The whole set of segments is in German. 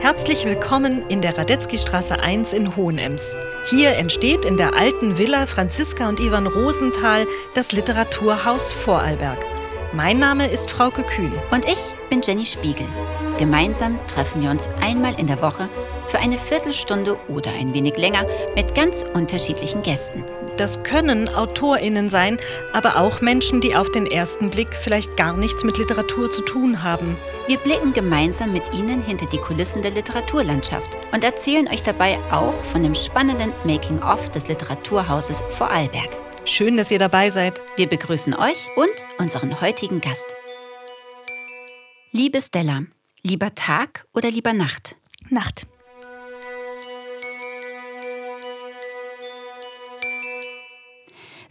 Herzlich willkommen in der Radetzky-Straße 1 in Hohenems. Hier entsteht in der alten Villa Franziska und Ivan Rosenthal das Literaturhaus Vorarlberg. Mein Name ist Frauke Kühn. Und ich bin Jenny Spiegel. Gemeinsam treffen wir uns einmal in der Woche für eine Viertelstunde oder ein wenig länger mit ganz unterschiedlichen Gästen. Das können AutorInnen sein, aber auch Menschen, die auf den ersten Blick vielleicht gar nichts mit Literatur zu tun haben. Wir blicken gemeinsam mit Ihnen hinter die Kulissen der Literaturlandschaft und erzählen euch dabei auch von dem spannenden Making-of des Literaturhauses Vorarlberg. Schön, dass ihr dabei seid. Wir begrüßen euch und unseren heutigen Gast. Liebe Stella, lieber Tag oder lieber Nacht? Nacht.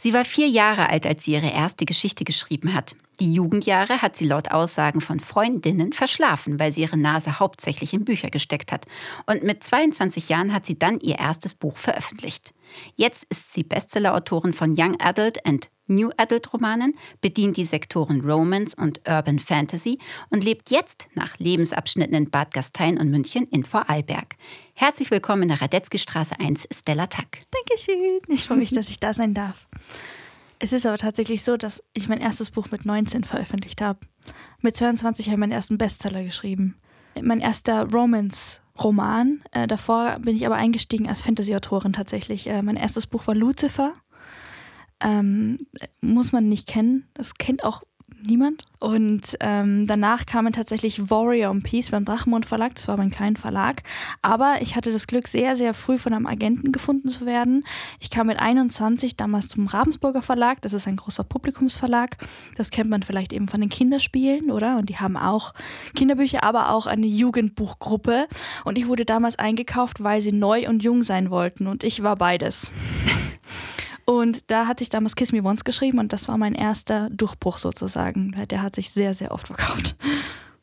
Sie war vier Jahre alt, als sie ihre erste Geschichte geschrieben hat. Die Jugendjahre hat sie laut Aussagen von Freundinnen verschlafen, weil sie ihre Nase hauptsächlich in Bücher gesteckt hat. Und mit 22 Jahren hat sie dann ihr erstes Buch veröffentlicht. Jetzt ist sie Bestsellerautorin von Young Adult and New Adult Romanen, bedient die Sektoren Romance und Urban Fantasy und lebt jetzt nach Lebensabschnitten in Bad Gastein und München in Vorarlberg. Herzlich willkommen in der Radetzky Straße 1, Stella Tack. Dankeschön. Ich freue mich, dass ich da sein darf. Es ist aber tatsächlich so, dass ich mein erstes Buch mit 19 veröffentlicht habe. Mit 22 habe ich meinen ersten Bestseller geschrieben. Mein erster Romance-Roman. Äh, davor bin ich aber eingestiegen als Fantasy-Autorin tatsächlich. Äh, mein erstes Buch war Lucifer. Ähm, muss man nicht kennen. Das kennt auch niemand. Und ähm, danach kamen tatsächlich Warrior and Peace beim Drachenmond Verlag. Das war mein kleiner Verlag. Aber ich hatte das Glück, sehr, sehr früh von einem Agenten gefunden zu werden. Ich kam mit 21 damals zum Ravensburger Verlag. Das ist ein großer Publikumsverlag. Das kennt man vielleicht eben von den Kinderspielen, oder? Und die haben auch Kinderbücher, aber auch eine Jugendbuchgruppe. Und ich wurde damals eingekauft, weil sie neu und jung sein wollten. Und ich war beides. Und da hatte ich damals Kiss Me Once geschrieben und das war mein erster Durchbruch sozusagen. Der hat sich sehr, sehr oft verkauft.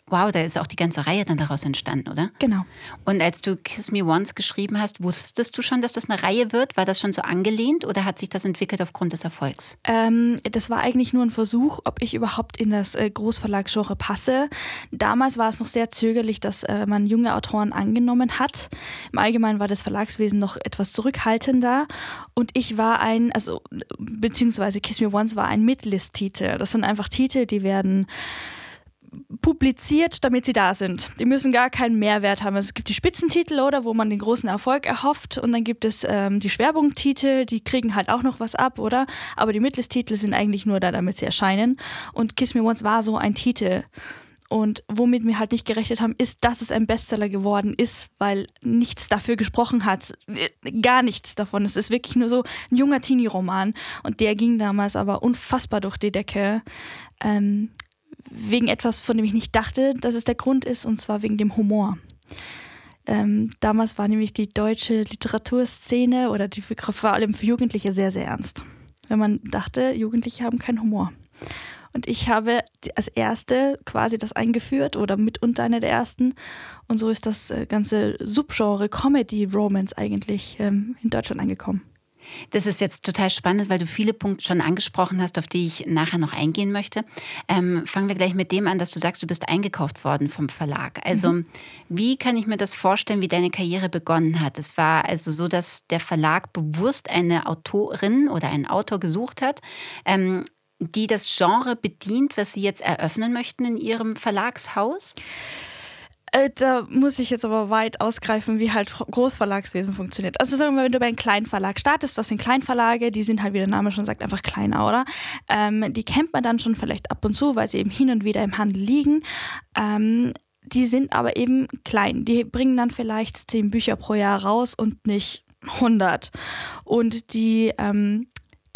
Wow, da ist auch die ganze Reihe dann daraus entstanden, oder? Genau. Und als du Kiss Me Once geschrieben hast, wusstest du schon, dass das eine Reihe wird? War das schon so angelehnt oder hat sich das entwickelt aufgrund des Erfolgs? Ähm, das war eigentlich nur ein Versuch, ob ich überhaupt in das äh, Großverlagsgenre passe. Damals war es noch sehr zögerlich, dass äh, man junge Autoren angenommen hat. Im Allgemeinen war das Verlagswesen noch etwas zurückhaltender. Und ich war ein, also beziehungsweise Kiss Me Once war ein Midlist-Titel. Das sind einfach Titel, die werden publiziert, damit sie da sind. Die müssen gar keinen Mehrwert haben. Also es gibt die Spitzentitel, oder, wo man den großen Erfolg erhofft, und dann gibt es ähm, die Schwerpunkttitel, die kriegen halt auch noch was ab, oder? Aber die Mittelstitel sind eigentlich nur da, damit sie erscheinen. Und Kiss Me Once war so ein Titel. Und womit wir halt nicht gerechnet haben, ist, dass es ein Bestseller geworden ist, weil nichts dafür gesprochen hat. Gar nichts davon. Es ist wirklich nur so ein junger Teenie-Roman. Und der ging damals aber unfassbar durch die Decke. Ähm, wegen etwas, von dem ich nicht dachte, dass es der Grund ist, und zwar wegen dem Humor. Ähm, damals war nämlich die deutsche Literaturszene oder die vor allem für Jugendliche sehr, sehr ernst. Wenn man dachte, Jugendliche haben keinen Humor. Und ich habe als erste quasi das eingeführt oder mitunter eine der ersten. Und so ist das äh, ganze Subgenre Comedy Romance eigentlich ähm, in Deutschland angekommen. Das ist jetzt total spannend, weil du viele Punkte schon angesprochen hast, auf die ich nachher noch eingehen möchte. Ähm, fangen wir gleich mit dem an, dass du sagst, du bist eingekauft worden vom Verlag. Also mhm. wie kann ich mir das vorstellen, wie deine Karriere begonnen hat? Es war also so, dass der Verlag bewusst eine Autorin oder einen Autor gesucht hat, ähm, die das Genre bedient, was sie jetzt eröffnen möchten in ihrem Verlagshaus? Äh, da muss ich jetzt aber weit ausgreifen, wie halt Großverlagswesen funktioniert. Also sagen wir, wenn du bei einem kleinen Verlag startest, was sind Kleinverlage, die sind halt, wie der Name schon sagt, einfach kleiner, oder? Ähm, die kennt man dann schon vielleicht ab und zu, weil sie eben hin und wieder im Handel liegen. Ähm, die sind aber eben klein. Die bringen dann vielleicht zehn Bücher pro Jahr raus und nicht 100. Und die ähm,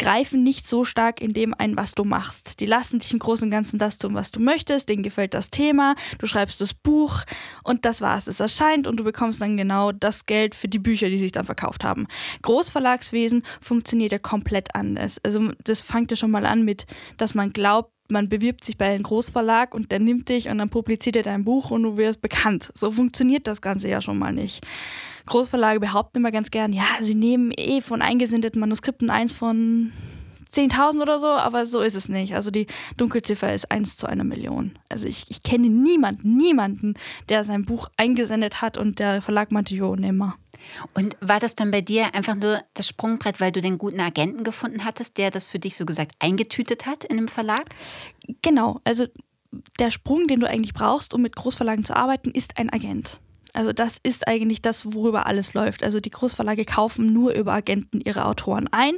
greifen nicht so stark in dem ein, was du machst. Die lassen dich im Großen und Ganzen das tun, was du möchtest, denen gefällt das Thema, du schreibst das Buch und das war's. Es erscheint und du bekommst dann genau das Geld für die Bücher, die sich dann verkauft haben. Großverlagswesen funktioniert ja komplett anders. Also das fängt ja schon mal an mit, dass man glaubt, man bewirbt sich bei einem Großverlag und der nimmt dich und dann publiziert er dein Buch und du wirst bekannt. So funktioniert das Ganze ja schon mal nicht. Großverlage behaupten immer ganz gern, ja, sie nehmen eh von eingesendeten Manuskripten eins von 10.000 oder so, aber so ist es nicht. Also die Dunkelziffer ist 1 zu einer Million. Also ich, ich kenne niemanden, niemanden, der sein Buch eingesendet hat und der Verlag meinte, jo, nimmer. Und war das dann bei dir einfach nur das Sprungbrett, weil du den guten Agenten gefunden hattest, der das für dich so gesagt eingetütet hat in einem Verlag? Genau, also der Sprung, den du eigentlich brauchst, um mit Großverlagen zu arbeiten, ist ein Agent. Also das ist eigentlich das, worüber alles läuft. Also die Großverlage kaufen nur über Agenten ihre Autoren ein.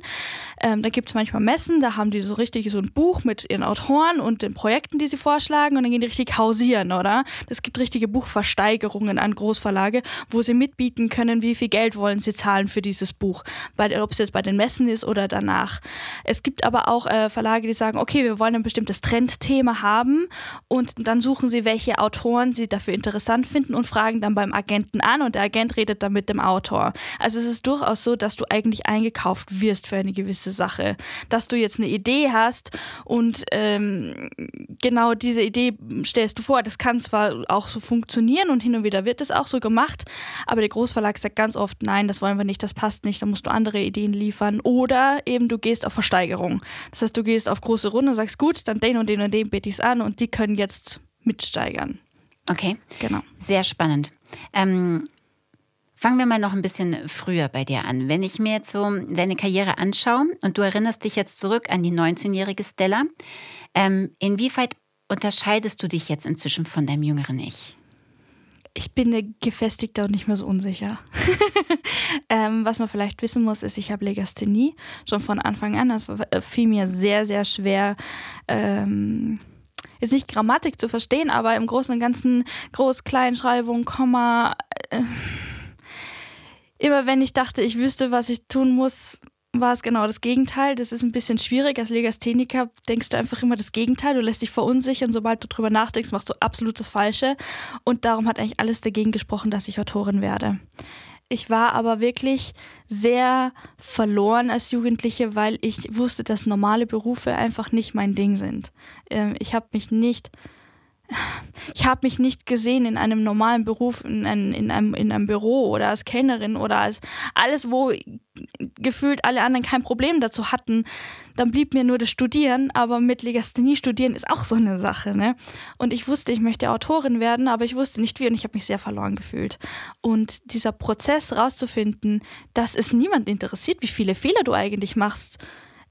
Ähm, da gibt es manchmal Messen, da haben die so richtig so ein Buch mit ihren Autoren und den Projekten, die sie vorschlagen und dann gehen die richtig hausieren, oder? Es gibt richtige Buchversteigerungen an Großverlage, wo sie mitbieten können, wie viel Geld wollen sie zahlen für dieses Buch. Ob es jetzt bei den Messen ist oder danach. Es gibt aber auch äh, Verlage, die sagen, okay, wir wollen ein bestimmtes Trendthema haben und dann suchen sie, welche Autoren sie dafür interessant finden und fragen dann bei beim Agenten an und der Agent redet dann mit dem Autor. Also es ist durchaus so, dass du eigentlich eingekauft wirst für eine gewisse Sache. Dass du jetzt eine Idee hast und ähm, genau diese Idee stellst du vor. Das kann zwar auch so funktionieren und hin und wieder wird es auch so gemacht, aber der Großverlag sagt ganz oft, nein, das wollen wir nicht, das passt nicht, da musst du andere Ideen liefern. Oder eben du gehst auf Versteigerung. Das heißt, du gehst auf große Runde und sagst, gut, dann den und den und den biete ich es an und die können jetzt mitsteigern. Okay. Genau. Sehr spannend. Ähm, fangen wir mal noch ein bisschen früher bei dir an. Wenn ich mir jetzt so deine Karriere anschaue und du erinnerst dich jetzt zurück an die 19-jährige Stella, ähm, inwieweit unterscheidest du dich jetzt inzwischen von deinem jüngeren Ich? Ich bin gefestigter und nicht mehr so unsicher. ähm, was man vielleicht wissen muss, ist, ich habe Legasthenie schon von Anfang an. Das äh, fiel mir sehr, sehr schwer. Ähm, jetzt nicht Grammatik zu verstehen, aber im Großen und Ganzen Groß-, Kleinschreibung, Komma. Äh, immer wenn ich dachte, ich wüsste, was ich tun muss, war es genau das Gegenteil. Das ist ein bisschen schwierig. Als Legastheniker denkst du einfach immer das Gegenteil. Du lässt dich verunsichern. Sobald du drüber nachdenkst, machst du absolut das Falsche. Und darum hat eigentlich alles dagegen gesprochen, dass ich Autorin werde. Ich war aber wirklich sehr verloren als Jugendliche, weil ich wusste, dass normale Berufe einfach nicht mein Ding sind. Ähm, ich habe mich nicht ich habe mich nicht gesehen in einem normalen Beruf, in einem, in, einem, in einem Büro oder als Kellnerin oder als alles, wo gefühlt alle anderen kein Problem dazu hatten. Dann blieb mir nur das Studieren, aber mit Legasthenie studieren ist auch so eine Sache. Ne? Und ich wusste, ich möchte Autorin werden, aber ich wusste nicht wie und ich habe mich sehr verloren gefühlt. Und dieser Prozess rauszufinden, dass es niemand interessiert, wie viele Fehler du eigentlich machst,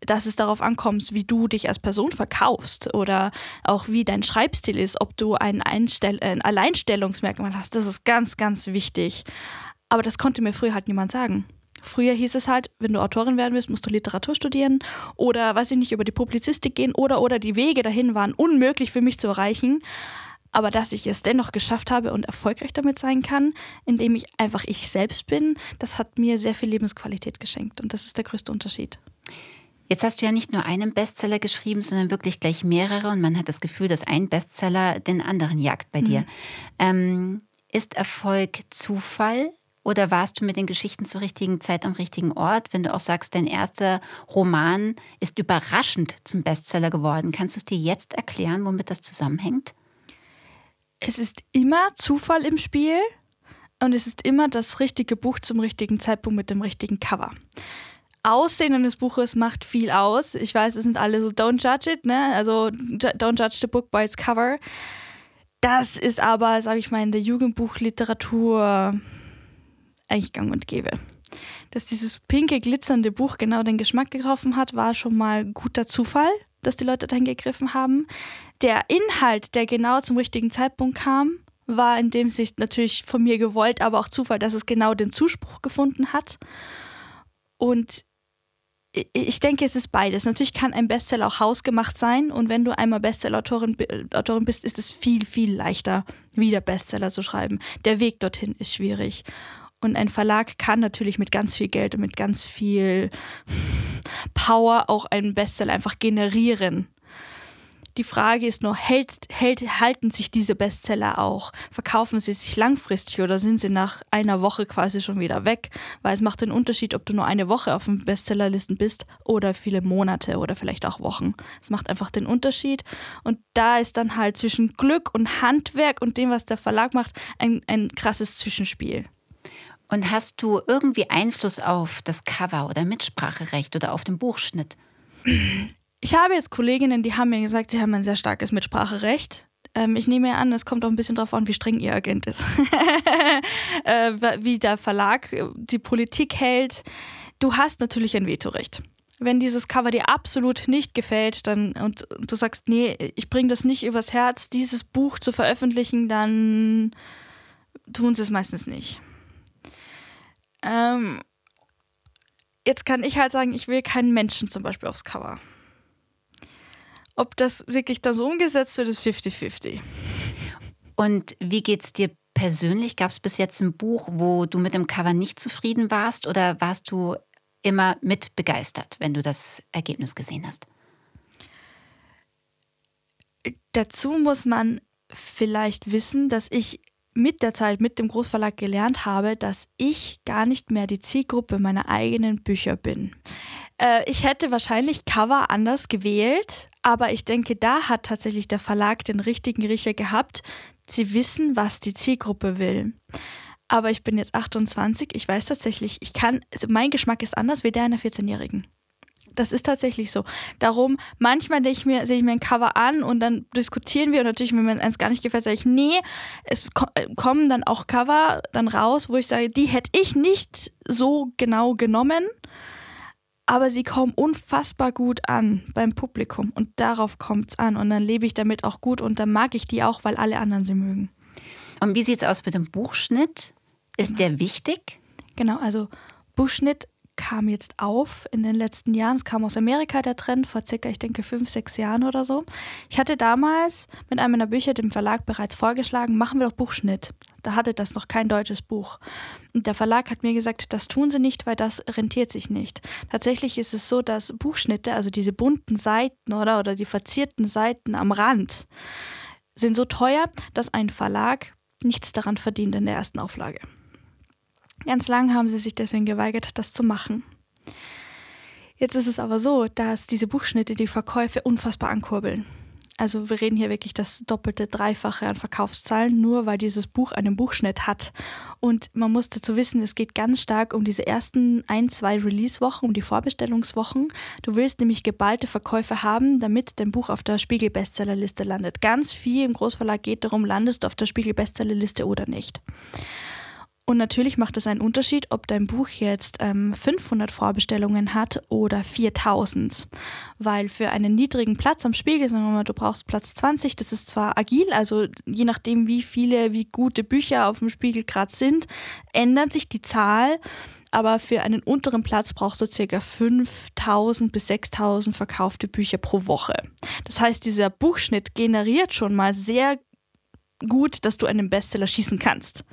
dass es darauf ankommt, wie du dich als Person verkaufst oder auch wie dein Schreibstil ist, ob du ein, Einstell ein Alleinstellungsmerkmal hast. Das ist ganz, ganz wichtig. Aber das konnte mir früher halt niemand sagen. Früher hieß es halt, wenn du Autorin werden willst, musst du Literatur studieren oder, weiß ich nicht, über die Publizistik gehen oder, oder die Wege dahin waren unmöglich für mich zu erreichen. Aber dass ich es dennoch geschafft habe und erfolgreich damit sein kann, indem ich einfach ich selbst bin, das hat mir sehr viel Lebensqualität geschenkt. Und das ist der größte Unterschied. Jetzt hast du ja nicht nur einen Bestseller geschrieben, sondern wirklich gleich mehrere und man hat das Gefühl, dass ein Bestseller den anderen jagt bei mhm. dir. Ähm, ist Erfolg Zufall oder warst du mit den Geschichten zur richtigen Zeit am richtigen Ort? Wenn du auch sagst, dein erster Roman ist überraschend zum Bestseller geworden, kannst du es dir jetzt erklären, womit das zusammenhängt? Es ist immer Zufall im Spiel und es ist immer das richtige Buch zum richtigen Zeitpunkt mit dem richtigen Cover. Aussehen eines Buches macht viel aus. Ich weiß, es sind alle so, don't judge it, ne? Also, don't judge the book by its cover. Das ist aber, sage ich mal, in der Jugendbuchliteratur eigentlich gang und gäbe. Dass dieses pinke, glitzernde Buch genau den Geschmack getroffen hat, war schon mal guter Zufall, dass die Leute dahin gegriffen haben. Der Inhalt, der genau zum richtigen Zeitpunkt kam, war in dem Sicht natürlich von mir gewollt, aber auch Zufall, dass es genau den Zuspruch gefunden hat. Und ich denke, es ist beides. Natürlich kann ein Bestseller auch hausgemacht sein und wenn du einmal Bestseller-Autorin Autorin bist, ist es viel, viel leichter, wieder Bestseller zu schreiben. Der Weg dorthin ist schwierig. Und ein Verlag kann natürlich mit ganz viel Geld und mit ganz viel Power auch einen Bestseller einfach generieren. Die Frage ist nur, hält, hält, halten sich diese Bestseller auch? Verkaufen sie sich langfristig oder sind sie nach einer Woche quasi schon wieder weg? Weil es macht den Unterschied, ob du nur eine Woche auf den Bestsellerlisten bist oder viele Monate oder vielleicht auch Wochen. Es macht einfach den Unterschied. Und da ist dann halt zwischen Glück und Handwerk und dem, was der Verlag macht, ein, ein krasses Zwischenspiel. Und hast du irgendwie Einfluss auf das Cover oder Mitspracherecht oder auf den Buchschnitt? Ich habe jetzt Kolleginnen, die haben mir gesagt, sie haben ein sehr starkes Mitspracherecht. Ähm, ich nehme an, es kommt auch ein bisschen darauf an, wie streng ihr Agent ist. äh, wie der Verlag äh, die Politik hält. Du hast natürlich ein Vetorecht. Wenn dieses Cover dir absolut nicht gefällt dann, und du sagst, nee, ich bringe das nicht übers Herz, dieses Buch zu veröffentlichen, dann tun sie es meistens nicht. Ähm, jetzt kann ich halt sagen, ich will keinen Menschen zum Beispiel aufs Cover. Ob das wirklich dann so umgesetzt wird, ist 50-50. Und wie geht es dir persönlich? Gab es bis jetzt ein Buch, wo du mit dem Cover nicht zufrieden warst oder warst du immer mit begeistert, wenn du das Ergebnis gesehen hast? Dazu muss man vielleicht wissen, dass ich mit der Zeit mit dem Großverlag gelernt habe, dass ich gar nicht mehr die Zielgruppe meiner eigenen Bücher bin. Äh, ich hätte wahrscheinlich Cover anders gewählt, aber ich denke, da hat tatsächlich der Verlag den richtigen Riecher gehabt. Sie wissen, was die Zielgruppe will. Aber ich bin jetzt 28, ich weiß tatsächlich, ich kann, also mein Geschmack ist anders wie der einer 14-Jährigen. Das ist tatsächlich so. Darum, manchmal sehe ich, mir, sehe ich mir ein Cover an und dann diskutieren wir und natürlich, wenn mir eins gar nicht gefällt, sage ich, nee, es äh, kommen dann auch Cover dann raus, wo ich sage, die hätte ich nicht so genau genommen aber sie kommen unfassbar gut an beim Publikum und darauf kommt es an und dann lebe ich damit auch gut und dann mag ich die auch, weil alle anderen sie mögen. Und wie sieht es aus mit dem Buchschnitt? Ist genau. der wichtig? Genau, also Buchschnitt kam jetzt auf in den letzten Jahren. Es kam aus Amerika der Trend vor circa, ich denke, fünf, sechs Jahren oder so. Ich hatte damals mit einem meiner Bücher dem Verlag bereits vorgeschlagen, machen wir doch Buchschnitt. Da hatte das noch kein deutsches Buch. Und der Verlag hat mir gesagt, das tun sie nicht, weil das rentiert sich nicht. Tatsächlich ist es so, dass Buchschnitte, also diese bunten Seiten oder, oder die verzierten Seiten am Rand, sind so teuer, dass ein Verlag nichts daran verdient in der ersten Auflage. Ganz lang haben sie sich deswegen geweigert, das zu machen. Jetzt ist es aber so, dass diese Buchschnitte die Verkäufe unfassbar ankurbeln. Also wir reden hier wirklich das doppelte, dreifache an Verkaufszahlen, nur weil dieses Buch einen Buchschnitt hat. Und man muss dazu wissen, es geht ganz stark um diese ersten ein, zwei Release-Wochen, um die Vorbestellungswochen. Du willst nämlich geballte Verkäufe haben, damit dein Buch auf der Spiegel-Bestsellerliste landet. Ganz viel im Großverlag geht darum, landest du auf der Spiegel-Bestsellerliste oder nicht. Und natürlich macht es einen Unterschied, ob dein Buch jetzt ähm, 500 Vorbestellungen hat oder 4000. Weil für einen niedrigen Platz am Spiegel, sagen wir mal, du brauchst Platz 20, das ist zwar agil, also je nachdem, wie viele, wie gute Bücher auf dem Spiegel gerade sind, ändert sich die Zahl. Aber für einen unteren Platz brauchst du ca. 5000 bis 6000 verkaufte Bücher pro Woche. Das heißt, dieser Buchschnitt generiert schon mal sehr gut, dass du einen Bestseller schießen kannst.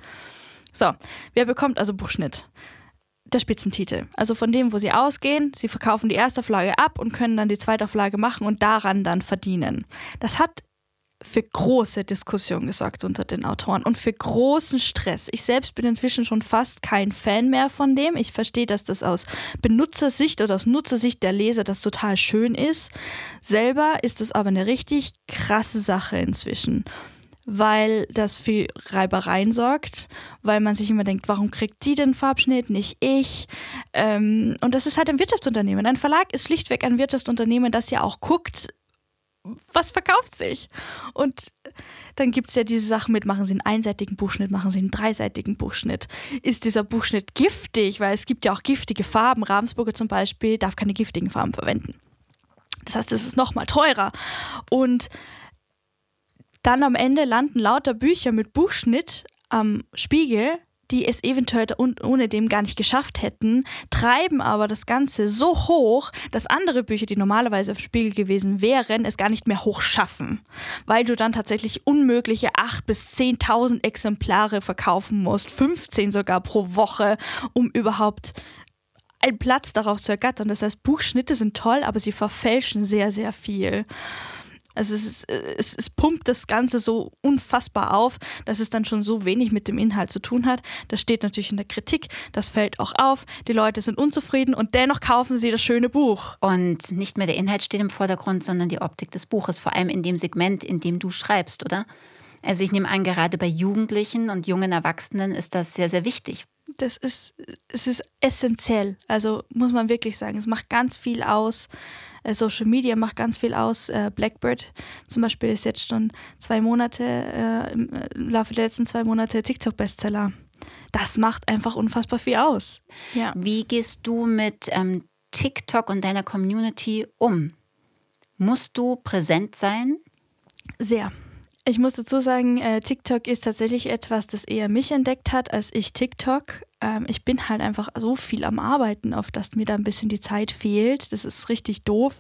So, wer bekommt also Buchschnitt? Der Spitzentitel. Also von dem, wo sie ausgehen, sie verkaufen die erste Auflage ab und können dann die zweite Auflage machen und daran dann verdienen. Das hat für große Diskussionen gesorgt unter den Autoren und für großen Stress. Ich selbst bin inzwischen schon fast kein Fan mehr von dem. Ich verstehe, dass das aus Benutzersicht oder aus Nutzersicht der Leser das total schön ist. Selber ist es aber eine richtig krasse Sache inzwischen weil das für Reibereien sorgt, weil man sich immer denkt, warum kriegt sie den Farbschnitt, nicht ich? Ähm, und das ist halt ein Wirtschaftsunternehmen. Ein Verlag ist schlichtweg ein Wirtschaftsunternehmen, das ja auch guckt, was verkauft sich. Und dann gibt es ja diese Sachen mit, machen Sie einen einseitigen Buchschnitt, machen Sie einen dreiseitigen Buchschnitt. Ist dieser Buchschnitt giftig? Weil es gibt ja auch giftige Farben. Ravensburger zum Beispiel darf keine giftigen Farben verwenden. Das heißt, es ist nochmal teurer. Und dann am Ende landen lauter Bücher mit Buchschnitt am Spiegel, die es eventuell ohne dem gar nicht geschafft hätten, treiben aber das Ganze so hoch, dass andere Bücher, die normalerweise auf Spiegel gewesen wären, es gar nicht mehr hoch schaffen, weil du dann tatsächlich unmögliche 8.000 bis 10.000 Exemplare verkaufen musst, 15 sogar pro Woche, um überhaupt einen Platz darauf zu ergattern. Das heißt, Buchschnitte sind toll, aber sie verfälschen sehr, sehr viel. Also es, ist, es, es pumpt das Ganze so unfassbar auf, dass es dann schon so wenig mit dem Inhalt zu tun hat. Das steht natürlich in der Kritik, das fällt auch auf. Die Leute sind unzufrieden und dennoch kaufen sie das schöne Buch. Und nicht mehr der Inhalt steht im Vordergrund, sondern die Optik des Buches, vor allem in dem Segment, in dem du schreibst, oder? Also ich nehme an, gerade bei Jugendlichen und jungen Erwachsenen ist das sehr, sehr wichtig, das ist, es ist essentiell. Also muss man wirklich sagen, es macht ganz viel aus. Äh, Social Media macht ganz viel aus. Äh, Blackbird zum Beispiel ist jetzt schon zwei Monate, äh, im Laufe der letzten zwei Monate TikTok-Bestseller. Das macht einfach unfassbar viel aus. Ja. Wie gehst du mit ähm, TikTok und deiner Community um? Musst du präsent sein? Sehr. Ich muss dazu sagen, äh, TikTok ist tatsächlich etwas, das eher mich entdeckt hat, als ich TikTok. Ähm, ich bin halt einfach so viel am Arbeiten, auf das mir da ein bisschen die Zeit fehlt. Das ist richtig doof.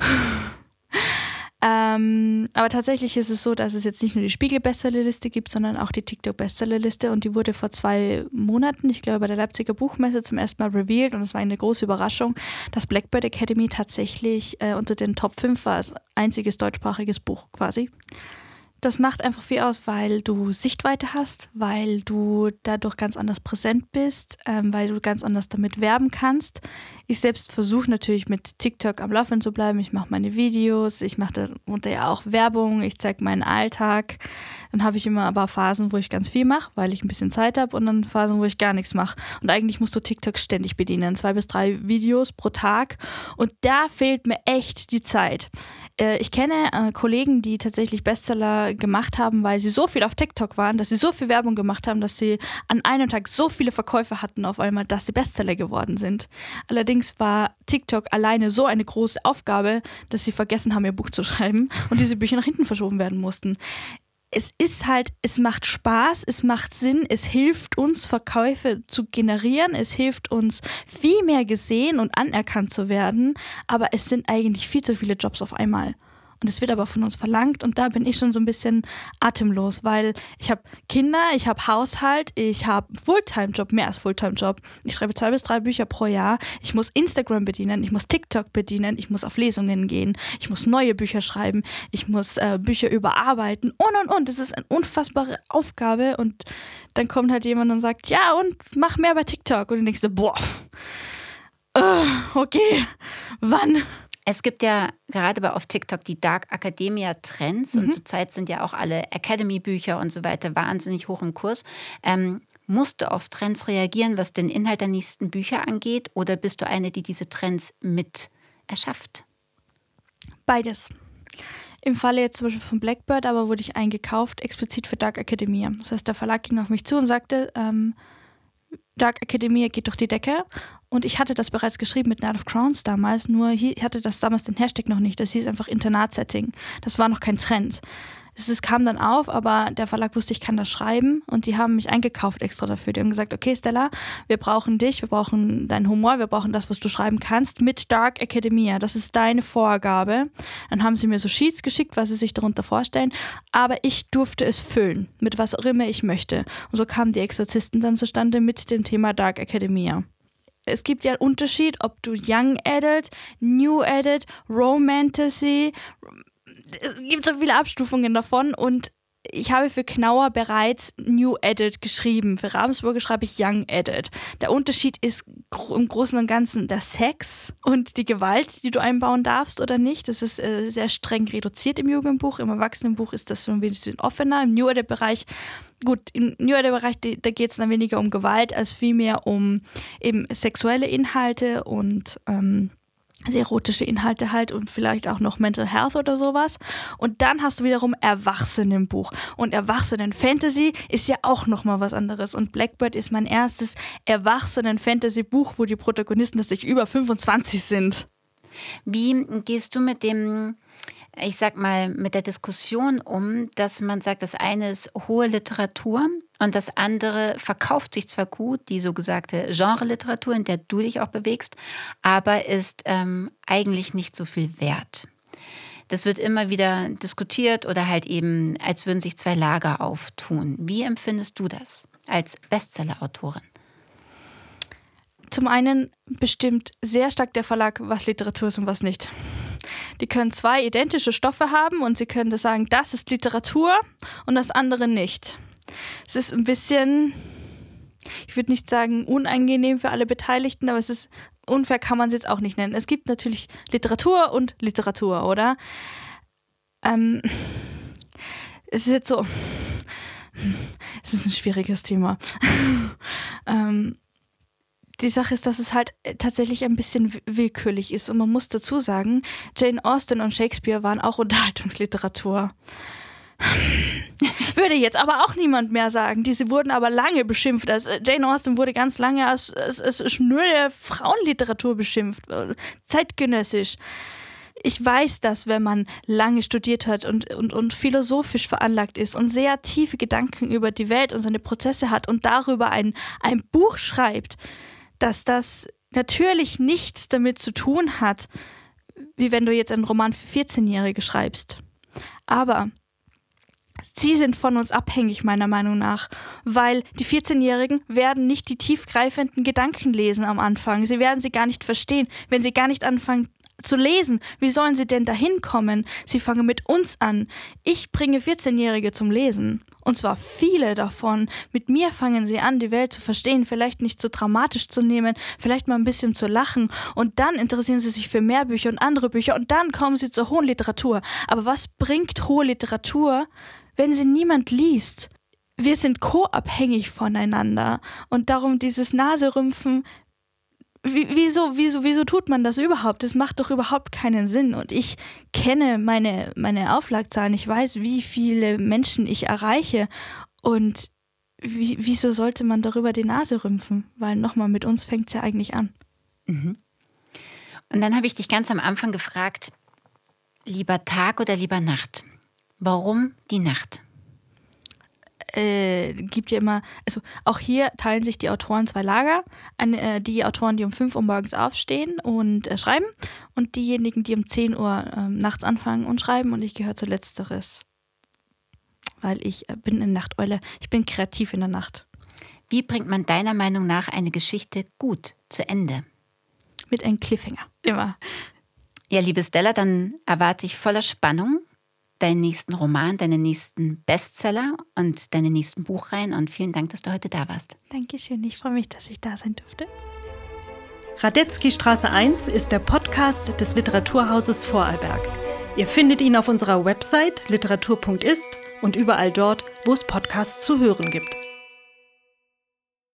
ähm, aber tatsächlich ist es so, dass es jetzt nicht nur die Spiegel-Bestsellerliste gibt, sondern auch die TikTok-Bestsellerliste. Und die wurde vor zwei Monaten, ich glaube, bei der Leipziger Buchmesse zum ersten Mal revealed. Und es war eine große Überraschung, dass Blackbird Academy tatsächlich äh, unter den Top 5 war, als einziges deutschsprachiges Buch quasi das macht einfach viel aus, weil du Sichtweite hast, weil du dadurch ganz anders präsent bist, ähm, weil du ganz anders damit werben kannst. Ich selbst versuche natürlich mit TikTok am Laufen zu bleiben. Ich mache meine Videos, ich mache darunter ja auch Werbung, ich zeige meinen Alltag. Dann habe ich immer aber Phasen, wo ich ganz viel mache, weil ich ein bisschen Zeit habe und dann Phasen, wo ich gar nichts mache. Und eigentlich musst du TikTok ständig bedienen, zwei bis drei Videos pro Tag. Und da fehlt mir echt die Zeit. Äh, ich kenne äh, Kollegen, die tatsächlich Bestseller gemacht haben, weil sie so viel auf TikTok waren, dass sie so viel Werbung gemacht haben, dass sie an einem Tag so viele Verkäufe hatten auf einmal, dass sie Bestseller geworden sind. Allerdings war TikTok alleine so eine große Aufgabe, dass sie vergessen haben, ihr Buch zu schreiben und diese Bücher nach hinten verschoben werden mussten es ist halt, es macht Spaß, es macht Sinn, es hilft uns, Verkäufe zu generieren, es hilft uns, viel mehr gesehen und anerkannt zu werden, aber es sind eigentlich viel zu viele Jobs auf einmal. Und es wird aber von uns verlangt und da bin ich schon so ein bisschen atemlos, weil ich habe Kinder, ich habe Haushalt, ich habe Fulltime-Job, mehr als Fulltime-Job. Ich schreibe zwei bis drei Bücher pro Jahr. Ich muss Instagram bedienen, ich muss TikTok bedienen, ich muss auf Lesungen gehen, ich muss neue Bücher schreiben, ich muss äh, Bücher überarbeiten und und und. Das ist eine unfassbare Aufgabe und dann kommt halt jemand und sagt, ja und mach mehr bei TikTok und du denkst boah, uh, okay, wann? Es gibt ja gerade bei auf TikTok die Dark Academia Trends mhm. und zurzeit sind ja auch alle Academy-Bücher und so weiter wahnsinnig hoch im Kurs. Ähm, musst du auf Trends reagieren, was den Inhalt der nächsten Bücher angeht, oder bist du eine, die diese Trends mit erschafft? Beides. Im Falle jetzt zum Beispiel von Blackbird, aber wurde ich eingekauft, explizit für Dark Academia. Das heißt, der Verlag ging auf mich zu und sagte, ähm, Dark Academia geht durch die Decke. Und ich hatte das bereits geschrieben mit Night of Crowns damals, nur ich hatte das damals den Hashtag noch nicht. Das hieß einfach Internatsetting. Das war noch kein Trend es, es kam dann auf, aber der Verlag wusste, ich kann das schreiben und die haben mich eingekauft extra dafür. Die haben gesagt, okay Stella, wir brauchen dich, wir brauchen deinen Humor, wir brauchen das, was du schreiben kannst mit Dark Academia. Das ist deine Vorgabe. Dann haben sie mir so Sheets geschickt, was sie sich darunter vorstellen, aber ich durfte es füllen mit was auch immer ich möchte. Und so kamen die Exorzisten dann zustande mit dem Thema Dark Academia es gibt ja einen Unterschied, ob du Young Adult, New Adult, Romantasy, es gibt so viele Abstufungen davon und ich habe für Knauer bereits New Edit geschrieben. Für Ravensburger schreibe ich Young Edit. Der Unterschied ist im Großen und Ganzen der Sex und die Gewalt, die du einbauen darfst oder nicht. Das ist äh, sehr streng reduziert im Jugendbuch. Im Erwachsenenbuch ist das so ein bisschen offener. Im New Edit-Bereich gut, im New Edit-Bereich, da geht es dann weniger um Gewalt als vielmehr um eben sexuelle Inhalte und ähm, also erotische Inhalte halt und vielleicht auch noch Mental Health oder sowas. Und dann hast du wiederum Erwachsenenbuch. Und Erwachsenen-Fantasy ist ja auch nochmal was anderes. Und Blackbird ist mein erstes Erwachsenen-Fantasy-Buch, wo die Protagonisten tatsächlich über 25 sind. Wie gehst du mit dem ich sag mal, mit der Diskussion um, dass man sagt, das eine ist hohe Literatur und das andere verkauft sich zwar gut, die so gesagte Genre-Literatur, in der du dich auch bewegst, aber ist ähm, eigentlich nicht so viel wert. Das wird immer wieder diskutiert oder halt eben, als würden sich zwei Lager auftun. Wie empfindest du das als Bestseller-Autorin? Zum einen bestimmt sehr stark der Verlag, was Literatur ist und was nicht. Die können zwei identische Stoffe haben und sie können sagen, das ist Literatur und das andere nicht. Es ist ein bisschen, ich würde nicht sagen unangenehm für alle Beteiligten, aber es ist unfair, kann man es jetzt auch nicht nennen. Es gibt natürlich Literatur und Literatur, oder? Ähm, es ist jetzt so, es ist ein schwieriges Thema. ähm, die Sache ist, dass es halt äh, tatsächlich ein bisschen willkürlich ist. Und man muss dazu sagen, Jane Austen und Shakespeare waren auch Unterhaltungsliteratur. Würde jetzt aber auch niemand mehr sagen. Diese wurden aber lange beschimpft. Also Jane Austen wurde ganz lange als, als, als schnöde Frauenliteratur beschimpft, äh, zeitgenössisch. Ich weiß das, wenn man lange studiert hat und, und, und philosophisch veranlagt ist und sehr tiefe Gedanken über die Welt und seine Prozesse hat und darüber ein, ein Buch schreibt, dass das natürlich nichts damit zu tun hat, wie wenn du jetzt einen Roman für 14-Jährige schreibst. Aber sie sind von uns abhängig, meiner Meinung nach, weil die 14-Jährigen werden nicht die tiefgreifenden Gedanken lesen am Anfang. Sie werden sie gar nicht verstehen, wenn sie gar nicht anfangen zu lesen. Wie sollen sie denn dahin kommen? Sie fangen mit uns an. Ich bringe 14-Jährige zum Lesen. Und zwar viele davon. Mit mir fangen sie an, die Welt zu verstehen, vielleicht nicht so dramatisch zu nehmen, vielleicht mal ein bisschen zu lachen. Und dann interessieren sie sich für mehr Bücher und andere Bücher. Und dann kommen sie zur hohen Literatur. Aber was bringt hohe Literatur, wenn sie niemand liest? Wir sind co-abhängig voneinander. Und darum dieses Naserümpfen, wieso, wieso, wieso tut man das überhaupt? Das macht doch überhaupt keinen Sinn. Und ich kenne meine, meine Auflagzahlen. Ich weiß, wie viele Menschen ich erreiche. Und wie, wieso sollte man darüber die Nase rümpfen? Weil nochmal, mit uns fängt es ja eigentlich an. Mhm. Und dann habe ich dich ganz am Anfang gefragt, lieber Tag oder lieber Nacht? Warum die Nacht? Äh, gibt ja immer, also auch hier teilen sich die Autoren zwei Lager. Eine, äh, die Autoren, die um 5 Uhr morgens aufstehen und äh, schreiben und diejenigen, die um 10 Uhr ähm, nachts anfangen und schreiben und ich gehöre zu letzteres. Weil ich äh, bin eine Nachteule, ich bin kreativ in der Nacht. Wie bringt man deiner Meinung nach eine Geschichte gut zu Ende? Mit einem Cliffhanger, immer. Ja, liebe Stella, dann erwarte ich voller Spannung deinen nächsten Roman, deinen nächsten Bestseller und deine nächsten Buchreihen. Und vielen Dank, dass du heute da warst. Dankeschön. Ich freue mich, dass ich da sein durfte. Radetzky Straße 1 ist der Podcast des Literaturhauses Vorarlberg. Ihr findet ihn auf unserer Website literatur.ist und überall dort, wo es Podcasts zu hören gibt.